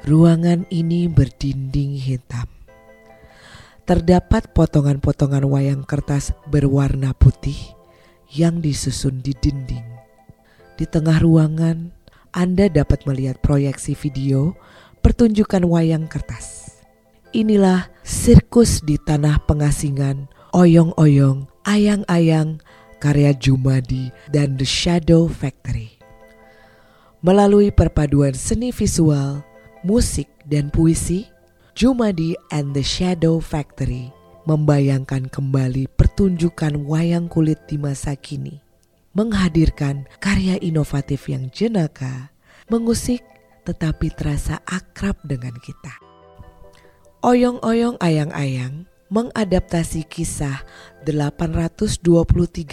Ruangan ini berdinding hitam. Terdapat potongan-potongan wayang kertas berwarna putih yang disusun di dinding. Di tengah ruangan, Anda dapat melihat proyeksi video pertunjukan wayang kertas. Inilah sirkus di tanah pengasingan, oyong-oyong, ayang-ayang, karya Jumadi dan The Shadow Factory. Melalui perpaduan seni visual, musik, dan puisi, Jumadi and the Shadow Factory membayangkan kembali pertunjukan wayang kulit di masa kini, menghadirkan karya inovatif yang jenaka, mengusik tetapi terasa akrab dengan kita. Oyong-oyong ayang-ayang mengadaptasi kisah 823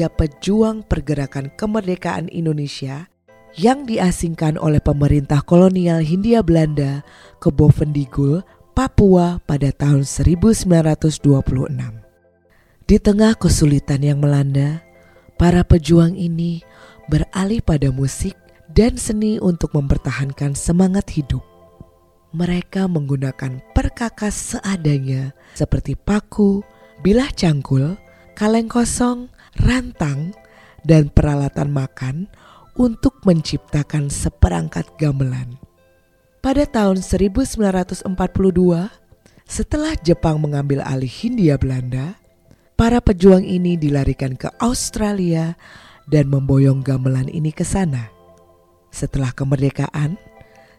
pejuang pergerakan kemerdekaan Indonesia yang diasingkan oleh pemerintah kolonial Hindia Belanda ke Bovendigul, Papua pada tahun 1926. Di tengah kesulitan yang melanda, para pejuang ini beralih pada musik dan seni untuk mempertahankan semangat hidup. Mereka menggunakan perkakas seadanya seperti paku, bilah cangkul, kaleng kosong, rantang, dan peralatan makan untuk menciptakan seperangkat gamelan. Pada tahun 1942, setelah Jepang mengambil alih Hindia Belanda, para pejuang ini dilarikan ke Australia dan memboyong gamelan ini ke sana. Setelah kemerdekaan,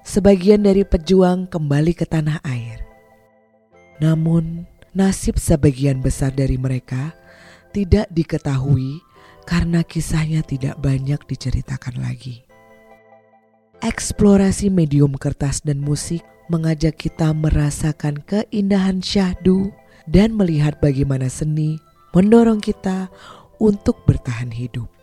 sebagian dari pejuang kembali ke tanah air. Namun, nasib sebagian besar dari mereka tidak diketahui karena kisahnya tidak banyak diceritakan lagi. Eksplorasi medium kertas dan musik mengajak kita merasakan keindahan syahdu dan melihat bagaimana seni mendorong kita untuk bertahan hidup.